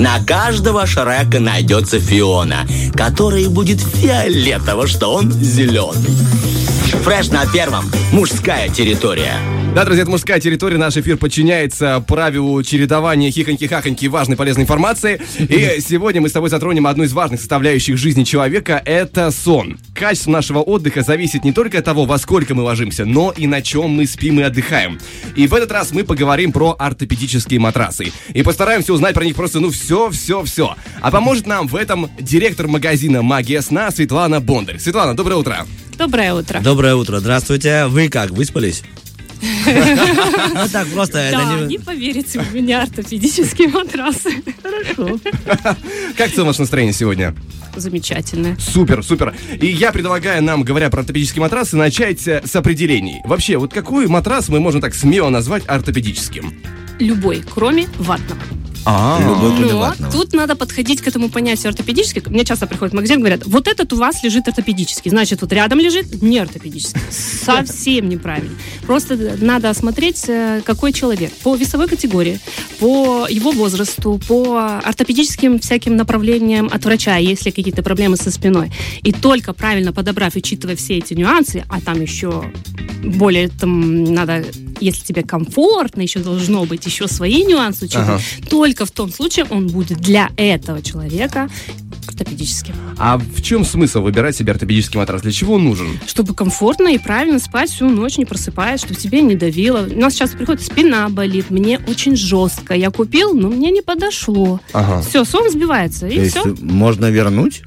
На каждого Шрека найдется Фиона, который будет фиолетово, что он зеленый. Фреш на первом. Мужская территория. Да, друзья, это мужская территория. Наш эфир подчиняется правилу чередования хихоньки-хахоньки важной полезной информации. И сегодня мы с тобой затронем одну из важных составляющих жизни человека – это сон. Качество нашего отдыха зависит не только от того, во сколько мы ложимся, но и на чем мы спим и отдыхаем. И в этот раз мы поговорим про ортопедические матрасы. И постараемся узнать про них просто, ну, все-все-все. А поможет нам в этом директор магазина «Магия сна» Светлана Бондарь. Светлана, доброе утро. Доброе утро. Доброе утро, здравствуйте. Вы как, выспались? Ну так, просто это не... не поверите, у меня ортопедические матрасы. Хорошо. Как целое ваше настроение сегодня? Замечательное. Супер, супер. И я предлагаю нам, говоря про ортопедические матрасы, начать э, с определений. Вообще, вот какой матрас мы можем так смело назвать ортопедическим? Любой, кроме ватного. А, Но тут надо подходить к этому понятию ортопедически. Мне часто приходят в магазин и говорят, вот этот у вас лежит ортопедический, значит, вот рядом лежит не ортопедический. Совсем неправильно. Просто надо осмотреть, э, какой человек. По весовой категории, по его возрасту, по ортопедическим всяким направлениям от врача, если какие-то проблемы со спиной. И только правильно подобрав, учитывая все эти нюансы, а там еще более там надо, если тебе комфортно, еще должно быть еще свои нюансы учитывать, ага. только в том случае он будет для этого человека ортопедическим. А в чем смысл выбирать себе ортопедический матрас? Для чего он нужен? Чтобы комфортно и правильно спать всю ночь, не просыпаясь, чтобы тебе не давило. У нас сейчас приходит спина болит, мне очень жестко. Я купил, но мне не подошло. Ага. Все, сон сбивается, и То все. можно вернуть?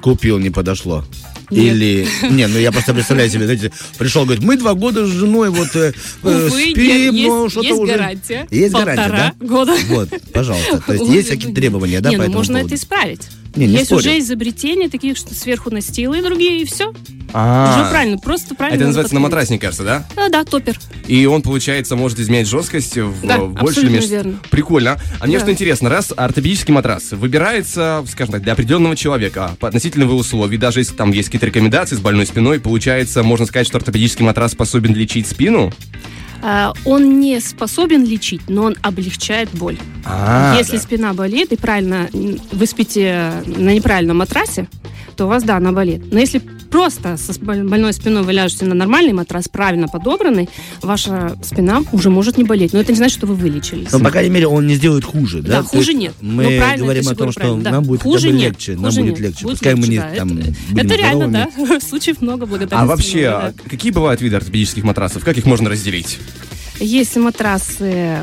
Купил, не подошло. Нет. Или... Не, ну я просто представляю себе, знаете, пришел, говорит, мы два года с женой вот э, э Увы, спим, нет, но что-то есть уже... гарантия. Есть гарантия, да? года. Вот, пожалуйста. То есть есть какие-то требования, да, не, по ну этому можно поводу? это исправить. Не, не Есть спорю. уже изобретения, такие, что сверху настилы и другие, и все. А, Уже правильно, просто правильно. Это называется на подходить. матрасник, кажется, да? Да, да, топер. И он, получается, может изменять жесткость в Да, в больше или меньше. верно. Прикольно. А мне Да. что интересно, раз ортопедический матрас выбирается, скажем так, для определенного человека по относительно его условий, даже если там есть какие-то рекомендации с больной спиной, получается, можно сказать, что ортопедический матрас способен лечить спину? А, он не способен лечить, но он облегчает боль. А, Если да. спина болит и правильно вы спите на неправильном матрасе, то у вас, да, она болит. Но если просто со больной спиной вы ляжете на нормальный матрас, правильно подобранный, ваша спина уже может не болеть. Но это не значит, что вы вылечились. Но, по крайней мере, он не сделает хуже, да? Да, То хуже нет. Мы Ну, правильно, говорим о том, что да. нам будет Хуже нет, легче. Нам хуже будет нет. легче. Будет Пускай мы легче, не да, там это, будем это реально, да. Случаев много благодаря А вообще, а да. какие бывают виды ортопедических матрасов? Как их можно разделить? Есть матрасы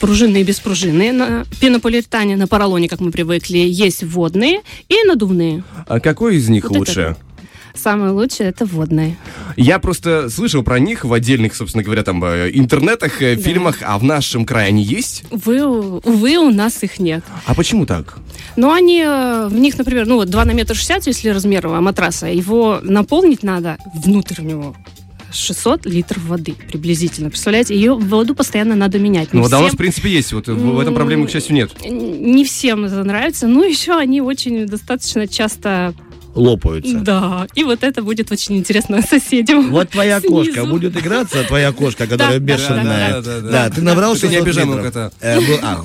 пружинные и беспружинные на пенополиуретане, на поролоне, как мы привыкли. Есть водные и надувные. А какой из них Вот это лучше? Самое лучшее это водные. Я просто слышал про них в отдельных, собственно говоря, там э, интернетах, э, Да. фильмах, а в нашем крае они есть? Увы, увы, у нас их нет. А почему так? Но они, э, в них, например, ну вот 2 на метр 60, если размер э, матраса, его наполнить надо внутрь него 600 литров воды приблизительно. Представляете, ее воду постоянно надо менять. Ну, вода у нас, в всем- принципе, есть. Вот в в этом проблемы, к счастью, нет. Не всем это нравится, но еще они очень достаточно часто Лопаются. Да, и вот это будет очень интересно соседям. Вот твоя снизу. кошка будет играться, твоя кошка, которая Да, да, бешеная. да, да, да, Да, ты набрал Ты не 600 обижай моего литров. кота. Э, был- а,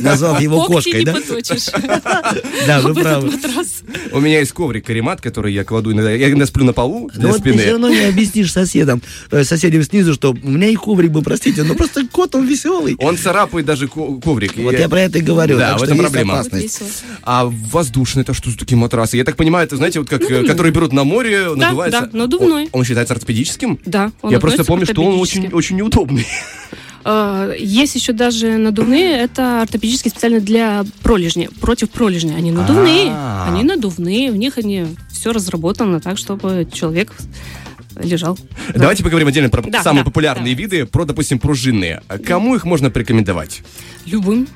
Назвал его Когти кошкой, не да? Да, вы правы. У меня есть коврик, каремат, который я кладу иногда. Я иногда сплю на полу для вот ты все спины. равно не объяснишь соседям, э, соседям снизу, что у меня и коврик был, простите, но просто кот он веселый. Он царапает даже ко- коврик. Вот я про это и говорю. Да, в этом проблема. А воздушные, это что за такие матрасы? Я так понимаю, это, знаете, вот как, э, которые берут на море, Да, надуваются. да, надувной. Он, он считается ортопедическим? Да, он Я просто помню, что он очень, очень неудобный. Э, Есть еще даже надувные, это ортопедические специально для пролежни, против пролежни. Они надувные, А. они надувные, в них они все разработано так, чтобы человек лежал. Да. Давайте поговорим отдельно про Да, самые да, популярные да. виды, про, допустим, пружинные. А Кому их можно порекомендовать? Любым.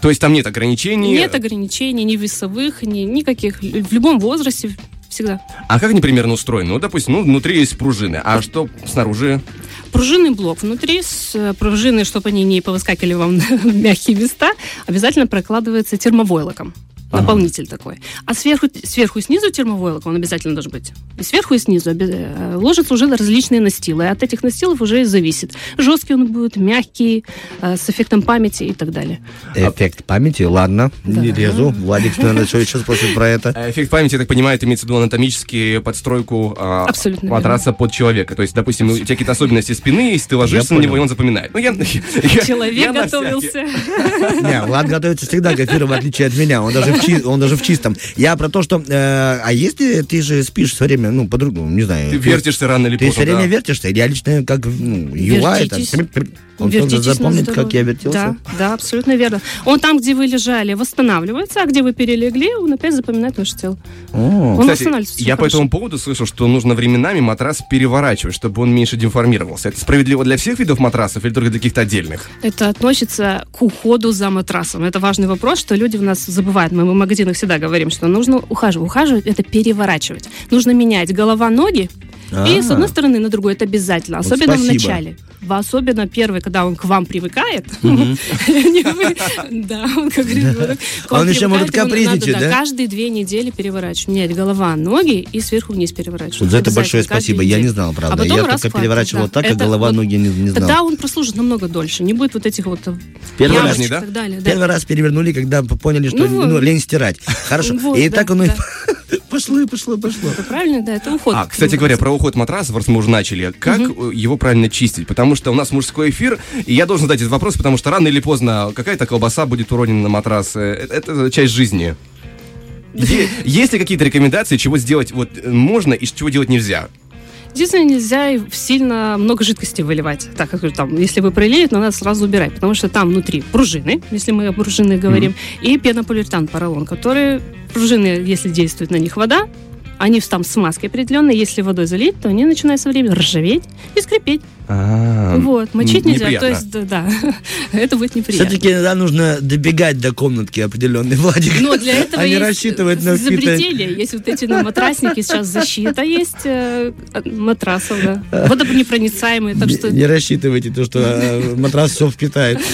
То есть там нет ограничений? Нет ограничений, ни весовых, ни никаких. В любом возрасте всегда. А как они примерно устроены? Ну, допустим, ну, внутри есть пружины, а что снаружи? Пружинный блок внутри, с э, пружины, чтобы они не повыскакивали вам на мягкие места, обязательно прокладывается термовойлоком. Наполнитель такой. А сверху, сверху и снизу термовойлок, он обязательно должен быть. И сверху и снизу обе- э, ложатся уже различные настилы. И от этих настилов уже и зависит. Жесткий он будет, мягкий, э, с эффектом памяти и так далее. Эффект памяти, ладно, не Да. лезу. Владик, наверное, что еще спросит про это? А Эффект памяти, я так понимаю, это имеется в виду анатомически подстройку а, Абсолютно матраса под человека. То есть, допустим, у тебя какие-то особенности спины, если ты ложишься на понял. него, и он запоминает. Ну, я, я- Человек я готовился. Не, Влад готовится всегда к эфиру, в отличие от меня. Он даже в, чи- он даже в чистом. Я про то, что... э, а если ты же спишь все время, ну, по-другому, не знаю. Ты вертишься рано или Ты поздно, все время да. вертишься. Я лично как ну, UI, там, Вертитесь. он тоже Вертитесь на запомнит, здоровье. как я вертелся. Да, да, абсолютно верно. Он там, где вы лежали, восстанавливается, а где вы перелегли, он опять запоминает ваше тело. О, Он Кстати, восстанавливается. я по хорошо. этому поводу слышал, что нужно временами матрас переворачивать, чтобы он меньше деформировался. Это справедливо для всех видов матрасов или только для каких-то отдельных? Это относится к уходу за матрасом. Это важный вопрос, что люди у нас забывают. Мы в магазинах всегда говорим, что нужно ухаживать. Ухаживать – это переворачивать. Нужно менять голова-ноги, и с А. одной стороны на другой это обязательно, Вот особенно в спасибо. начале. В- Особенно первый, когда он к вам привыкает. Да, он как ребенок. Вам Он еще может капризничать, да? Каждые две недели переворачивать. Менять голова, ноги и сверху вниз переворачивать. Вот за это большое спасибо. Я не знал, правда. А Я только переворачивал так, а голова, вот- ноги не, знал. Тогда он прослужит намного дольше. Не будет вот этих вот э, Первый раз, да? Первый раз перевернули, когда поняли, что Ну, ну, вот. лень стирать. Хорошо. Вот, и так оно и пошло, и пошло, и пошло. Это правильно, да, это уход. А, кстати говоря, про уход матрасов, раз мы уже начали, как э, его правильно чистить? Потому что у нас мужской эфир, и я должен задать этот вопрос, потому что рано или поздно какая-то колбаса будет уронена на матрас. Э, Это часть жизни. Есть ли какие-то рекомендации, чего сделать вот э, можно и чего делать нельзя? Единственное, нельзя сильно много жидкости выливать. Так как там, если вы пролили, то надо сразу убирать, потому что там внутри пружины, если мы о пружинах говорим, и пенополиуретан, поролон, которые пружины, если действует на них вода, они там с смазкой определенной, если водой залить, то они начинают со временем ржаветь и скрипеть. Вот, мочить нельзя. То неприятно. есть, да, да, это будет неприятно. Все-таки иногда нужно добегать до комнатки определенной, Владик. Но для этого а не есть рассчитывать на какие-то... изобретения. Есть вот эти на матрасники, сейчас защита есть э, матрасов, да. Водонепроницаемые, так что... Не рассчитывайте то, что э, матрас все впитает.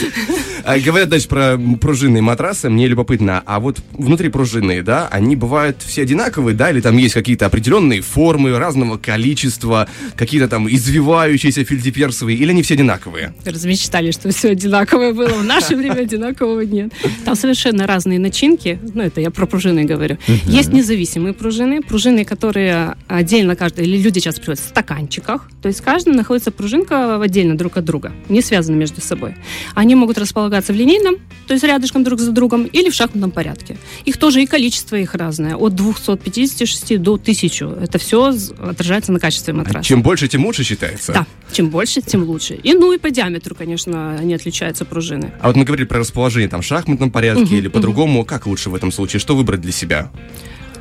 А, говорят дальше про пружинные матрасы, мне любопытно, а вот внутри пружинные, да, они бывают все одинаковые, да, или там есть какие-то определенные формы разного количества, какие-то там извивающиеся фельдеперсовые, или они все одинаковые? Размечтали, что все одинаковое было. В наше время одинакового нет. Там совершенно разные начинки. Ну, это я про пружины говорю. Есть независимые пружины. Пружины, которые отдельно каждый, или люди сейчас приводят в стаканчиках. То есть каждый находится пружинка отдельно друг от друга, не связаны между собой. Они могут располагаться в линейном, то есть рядышком друг за другом, или в шахматном порядке. Их тоже и количество их разное. От 256 до 1000. Это все отражается на качестве матраса. А Чем больше, тем лучше считается. Да, чем больше, тем лучше. И ну и по диаметру, конечно, они отличаются пружины. А вот мы говорили про расположение там в шахматном порядке Мгм, или по-другому. Как лучше в этом случае? Что выбрать для себя?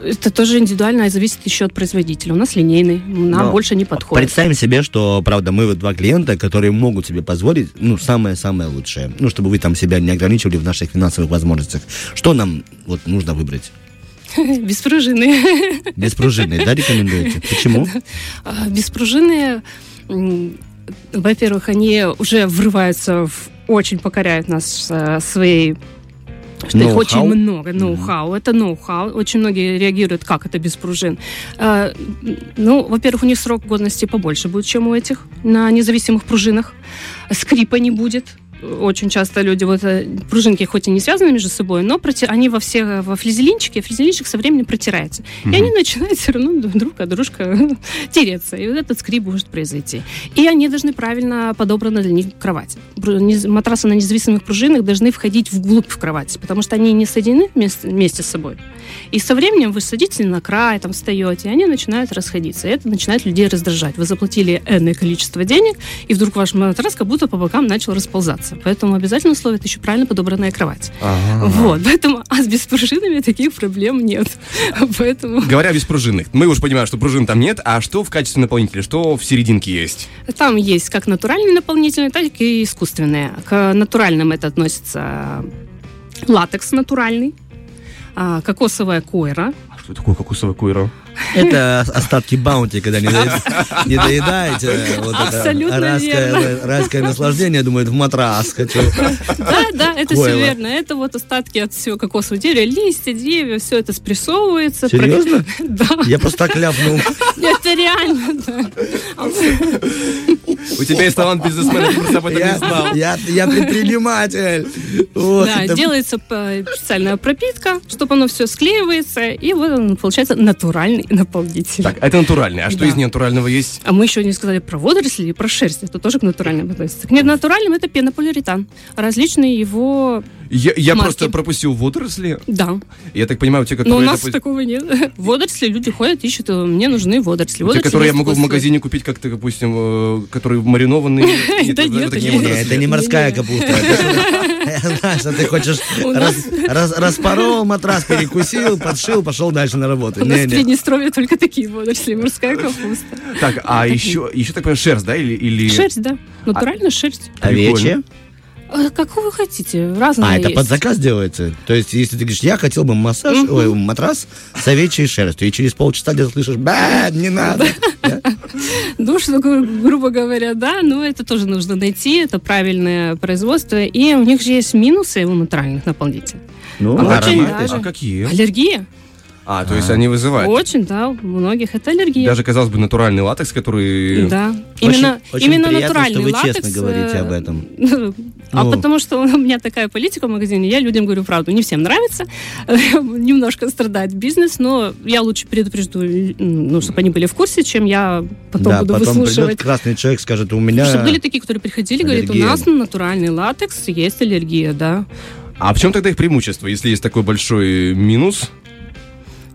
Это тоже индивидуально зависит еще от производителя. У нас линейный, нам Но больше не подходит. Представим себе, что, правда, мы вот два клиента, которые могут себе позволить, ну, самое-самое лучшее. Ну, чтобы вы там себя не ограничивали в наших финансовых возможностях. Что нам вот нужно выбрать? Без пружины. Без пружины, да, рекомендуете? Почему? А, Без пружины, во-первых, они уже врываются в очень покоряют нас э, своей что их очень много, ноу-хау. Это ноу-хау. Очень многие реагируют, как это без пружин. Э, ну, во-первых, у них срок годности побольше будет, чем у этих на независимых пружинах. Скрипа не будет. Очень часто люди, вот э, пружинки хоть и не связаны между собой, но проти- они во все, во флизелинчике, флизелинчик со временем протирается. И они начинают все равно друг от дружка тереться. И вот этот скрип может произойти. И они должны правильно подобрана для них кровать. Матрасы на независимых пружинах должны входить вглубь в кровать, потому что они не соединены вместе, вместе с собой. И со временем вы садитесь на край, там встаете, и они начинают расходиться. И это начинает людей раздражать. Вы заплатили энное количество денег, и вдруг ваш матрас как будто по бокам начал расползаться. Поэтому обязательно условие это еще правильно подобранная кровать. Вот, поэтому а с беспружинами таких проблем нет. Поэтому Говоря о беспружинных, мы уже понимаем, что пружин там нет, а что в качестве наполнителя, что в серединке есть? там есть как натуральные наполнители, так и искусственные. К натуральным это относится латекс натуральный, а, кокосовая койра, А что такое кокосовая койра? Это остатки баунти, когда не, доед- не доедаете. Вот это Абсолютно райское, верно. райское наслаждение, думает, в матрас хочу. Да, да, это все Ой, ла- верно. Это вот остатки от всего кокосового дерева, листья, деревья, все это спрессовывается. Серьезно? Да. Я просто так ляпнул. Это реально, да. У тебя есть талант бизнесмена, ты просто об этом не Я, знал. я, я предприниматель. Вот, Да, это- делается п- специальная пропитка, чтобы оно все склеивается, и вот он получается натуральный наполнитель. Так, это натуральный. А что Да. из ненатурального есть? А мы еще не сказали про водоросли и про шерсть. Это тоже к натуральным относится. К ненатуральным это пенополиуретан. Различные его... Я, я Марки. просто пропустил водоросли. Да. Я так понимаю, те, Но которые... у нас допу- такого нет. Водоросли люди ходят, ищут. э, Мне нужны водоросли. те, Водоросли которые я могу в магазине купить, как-то, допустим, э, которые маринованные. Это не морская капуста. Знаю, что ты хочешь распорол матрас, перекусил, подшил, пошел дальше на работу. У нас в. Приднестровье только такие водоросли, морская капуста. Так, а еще, еще так шерсть, да? Или, или... Шерсть, да. Натуральная шерсть. Овечье? А Какую вы хотите? Разные А, это есть. под заказ делается? То есть, если ты говоришь, я хотел бы массаж, ой, матрас с овечьей шерстью, и через полчаса где-то слышишь, ба, не надо. Да? Ну, что, гру- грубо говоря, да, но это тоже нужно найти, это правильное производство. И у них же есть минусы у натуральных наполнителей. Ну, А очень ароматы. даже. А какие? Аллергия. А, то есть они вызывают. Очень, да, у многих это аллергия. Даже, казалось бы, натуральный латекс, который... Да. Очень- Именно, очень именно приятно, натуральный что вы латекс. честно говорите э, об этом. А Ну. потому что у меня такая политика в магазине, я людям говорю правду. Не всем нравится, немножко страдает бизнес, но я лучше предупрежду, ну, чтобы они были в курсе, чем я потом Да, буду потом выслушивать. придет красный человек, скажет, у меня... Чтобы были такие, которые приходили, говорят, у аллергия. нас на натуральный латекс есть аллергия, да. А в чем тогда их преимущество, если есть такой большой минус?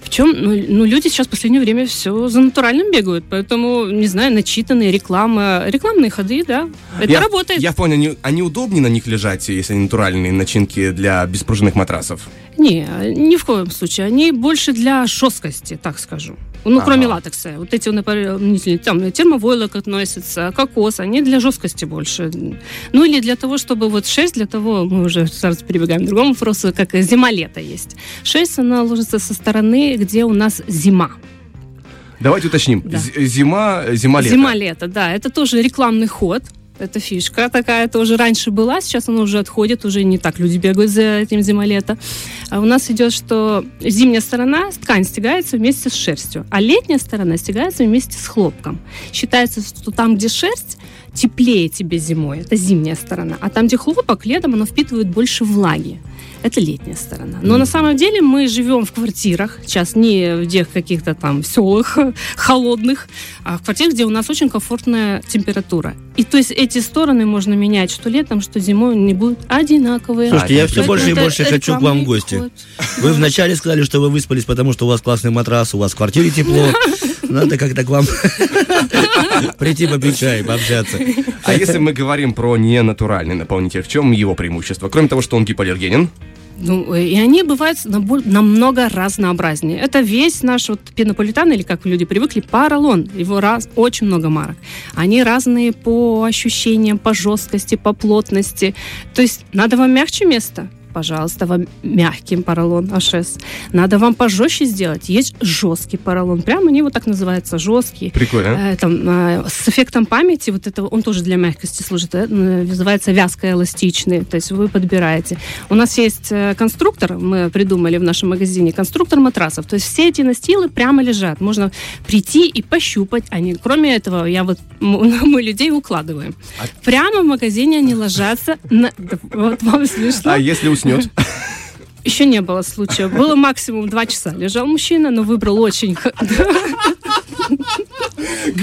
В чем? Ну, ну, люди сейчас в последнее время все за натуральным бегают, поэтому, не знаю, начитанные рекламы, рекламные ходы, да, это я, работает. Я понял, они, они удобнее на них лежать, если они натуральные начинки для беспружинных матрасов? Не, ни в коем случае. Они больше для жесткости, так скажу. Ну, Ага. кроме латекса. Вот эти наполнители, там, термовойлок относятся, кокос, они для жесткости больше. Ну, или для того, чтобы вот шерсть, для того, мы уже сразу перебегаем к другому вопросу, как зима-лето есть. Шерсть, она ложится со стороны, где у нас зима. Давайте уточним. Да. Зима, зима-лето. Зима-лето, да. Это тоже рекламный ход. Это фишка такая тоже раньше была, сейчас она уже отходит, уже не так люди бегают за этим зима-лето. А у нас идет, что зимняя сторона, ткань стягается вместе с шерстью, а летняя сторона стягается вместе с хлопком. Считается, что там, где шерсть, теплее тебе зимой, это зимняя сторона, а там, где хлопок, летом оно впитывает больше влаги. Это летняя сторона. Но на самом деле мы живем в квартирах, сейчас не в тех каких-то там селах холодных, а в квартирах, где у нас очень комфортная температура. И то есть эти стороны можно менять, что летом, что зимой, они будут одинаковые. Слушайте, я все Поэтому больше и это больше хочу к вам в гости. Вы вначале сказали, что вы выспались, потому что у вас классный матрас, у вас в квартире тепло. Надо как-то к вам прийти попить чай, пообщаться. А если мы говорим про ненатуральный наполнитель, в чем его преимущество? Кроме того, что он гипоаллергенен, Ну, э, и они бывают намного разнообразнее. Это весь наш вот пенополитан, или как люди привыкли, поролон. Его раз, очень много марок. Они разные по ощущениям, по жесткости, по плотности. То есть надо вам мягче место? Пожалуйста, вам мягкий поролон А6. Надо вам пожестче сделать. Есть жесткий поролон. Прямо они вот так называются, жесткий. прикольно. Э, там, э, с эффектом памяти, вот это, он тоже для мягкости служит, э, называется вязко-эластичный, то есть вы подбираете. У нас есть э, конструктор, мы придумали в нашем магазине, конструктор матрасов, то есть все эти настилы прямо лежат, можно прийти и пощупать, они, кроме этого, я вот, мы людей укладываем. Прямо в магазине они ложатся, на- вот вам смешно. А если уснет? Еще не было случая. Было максимум два часа. Лежал мужчина, но выбрал очень...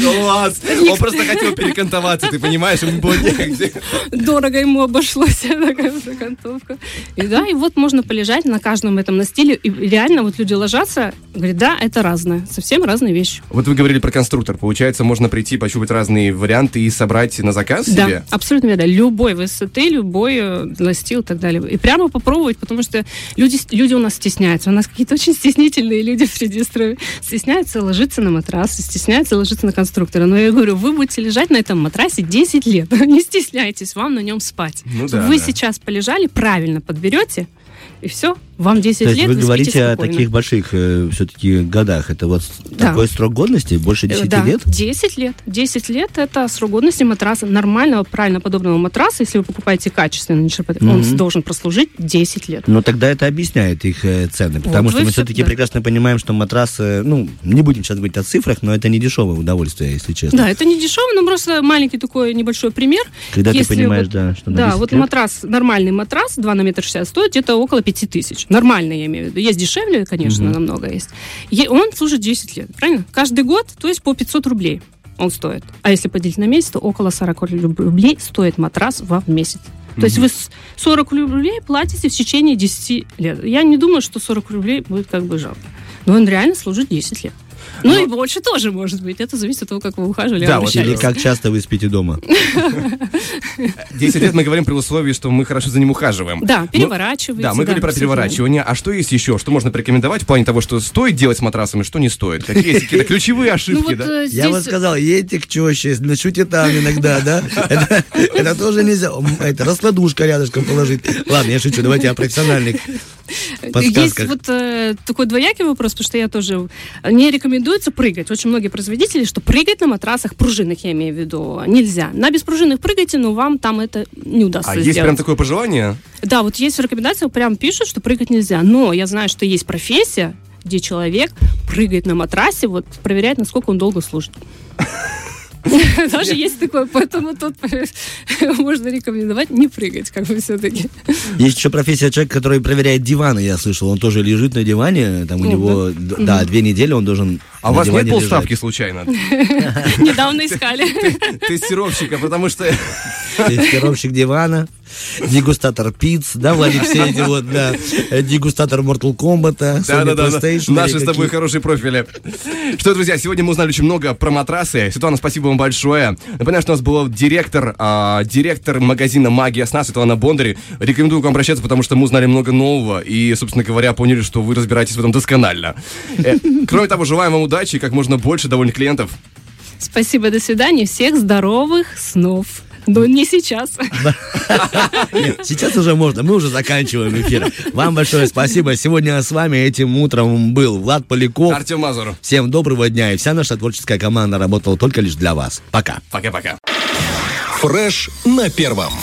Класс! Он просто хотел перекантоваться, ты понимаешь, ему было негде. дорого ему обошлось такая окантовка. И да, и вот можно полежать на каждом этом настиле. И реально вот люди ложатся, говорят, да, это разное. Совсем разные вещи. Вот вы говорили про конструктор. Получается, можно прийти, пощупать разные варианты и собрать на заказ Да, себе? абсолютно верно. Любой высоты, любой э, настил и так далее. И прямо попробовать, потому что люди, люди у нас стесняются. У нас какие-то очень стеснительные люди в Приднестровье. Стесняются ложиться на матрас, стесняются ложиться на конструктора. Но я говорю, вы будете лежать на этом матрасе 10 лет. Не стесняйтесь, вам на нем спать. Ну да, вы да. сейчас полежали, правильно подберете, и все, Вам 10 То есть лет, вы вы говорите о таких больших все-таки годах. Это вот Да. такой срок годности, больше 10 Э, да, лет? 10 лет. 10 лет это срок годности матраса, нормального, правильно подобранного матраса, если вы покупаете качественный, ширпотреб- он должен прослужить 10 лет. Но тогда это объясняет их э, цены, потому Вот что мы все-таки да. прекрасно понимаем, что матрас, э, ну, не будем сейчас говорить о цифрах, но это не дешевое удовольствие, если честно. Да, это не дешево, но просто маленький такой небольшой пример. Когда ты Если понимаешь, вот- да, что Да, 10 вот лет- матрас, нормальный матрас, 2 на метр 60, стоит где-то около 5 тысяч. Нормальный, я имею в виду. Есть дешевле, конечно, намного есть. Он служит 10 лет, правильно? Каждый год, то есть по 500 рублей он стоит. А если поделить на месяц, то около 40 руб- рублей стоит матрас в месяц. То есть вы с 40 рублей платите в течение 10 лет. Я не думаю, что 40 рублей будет как бы жалко. Но он реально служит 10 лет. Ну и больше тоже может быть. Это зависит от того, как вы ухаживали, Да, вот Или как часто вы спите дома? 10 лет мы говорим при условии, что мы хорошо за ним ухаживаем. Да, переворачиваете. Да, мы говорили про переворачивание. А что есть еще? Что можно порекомендовать в плане того, что стоит делать с матрасами, что не стоит? Какие есть какие-то ключевые Ну ошибки, да? э, Я вот здесь- сказал, едьте к теще, ночуйте там иногда, да? Это, тоже нельзя. Это раскладушка рядышком положить. Ладно, я шучу, давайте о профессиональных Есть подсказках. вот э, такой двоякий вопрос, потому что я тоже не рекомендуется прыгать. Очень многие производители, что прыгать на матрасах пружинных, я имею в виду, нельзя. На беспружинных прыгайте, но вам там это не удастся А есть сделать. прям такое пожелание? Да, вот есть в рекомендациях прям пишут, что прыгать нельзя. Но я знаю, что есть профессия, где человек прыгает на матрасе, вот проверяет, насколько он долго служит. Даже есть такое, поэтому тут можно рекомендовать не прыгать, как бы все-таки. Есть еще профессия человека, который проверяет диваны, я слышал. Он тоже лежит на диване, там у О, него, да, две недели он должен А у вас нет полставки случайно? Недавно искали. Тестировщика, потому что... Тестировщик дивана, дегустатор пиц, да, Владик, все эти вот, да, дегустатор Mortal Kombat, Sony Да-да-да, PlayStation, наши с тобой какие- хорошие профили. Что, друзья, сегодня мы узнали очень много про матрасы. Светлана, спасибо вам большое. Напоминаю, что у нас был директор, а, директор магазина «Магия сна» Светлана Бондари. Рекомендую к вам обращаться, потому что мы узнали много нового и, собственно говоря, поняли, что вы разбираетесь в этом досконально. Э, Кроме того, желаем вам удачи и как можно больше довольных клиентов. Спасибо, до свидания. Всех здоровых снов. Но не сейчас. Нет, сейчас уже можно, мы уже заканчиваем эфир. Вам большое спасибо. Сегодня с вами этим утром был Влад Поляков. Артем Мазур. Всем доброго дня, и вся наша творческая команда работала только лишь для вас. Пока. Пока-пока. Фреш на первом.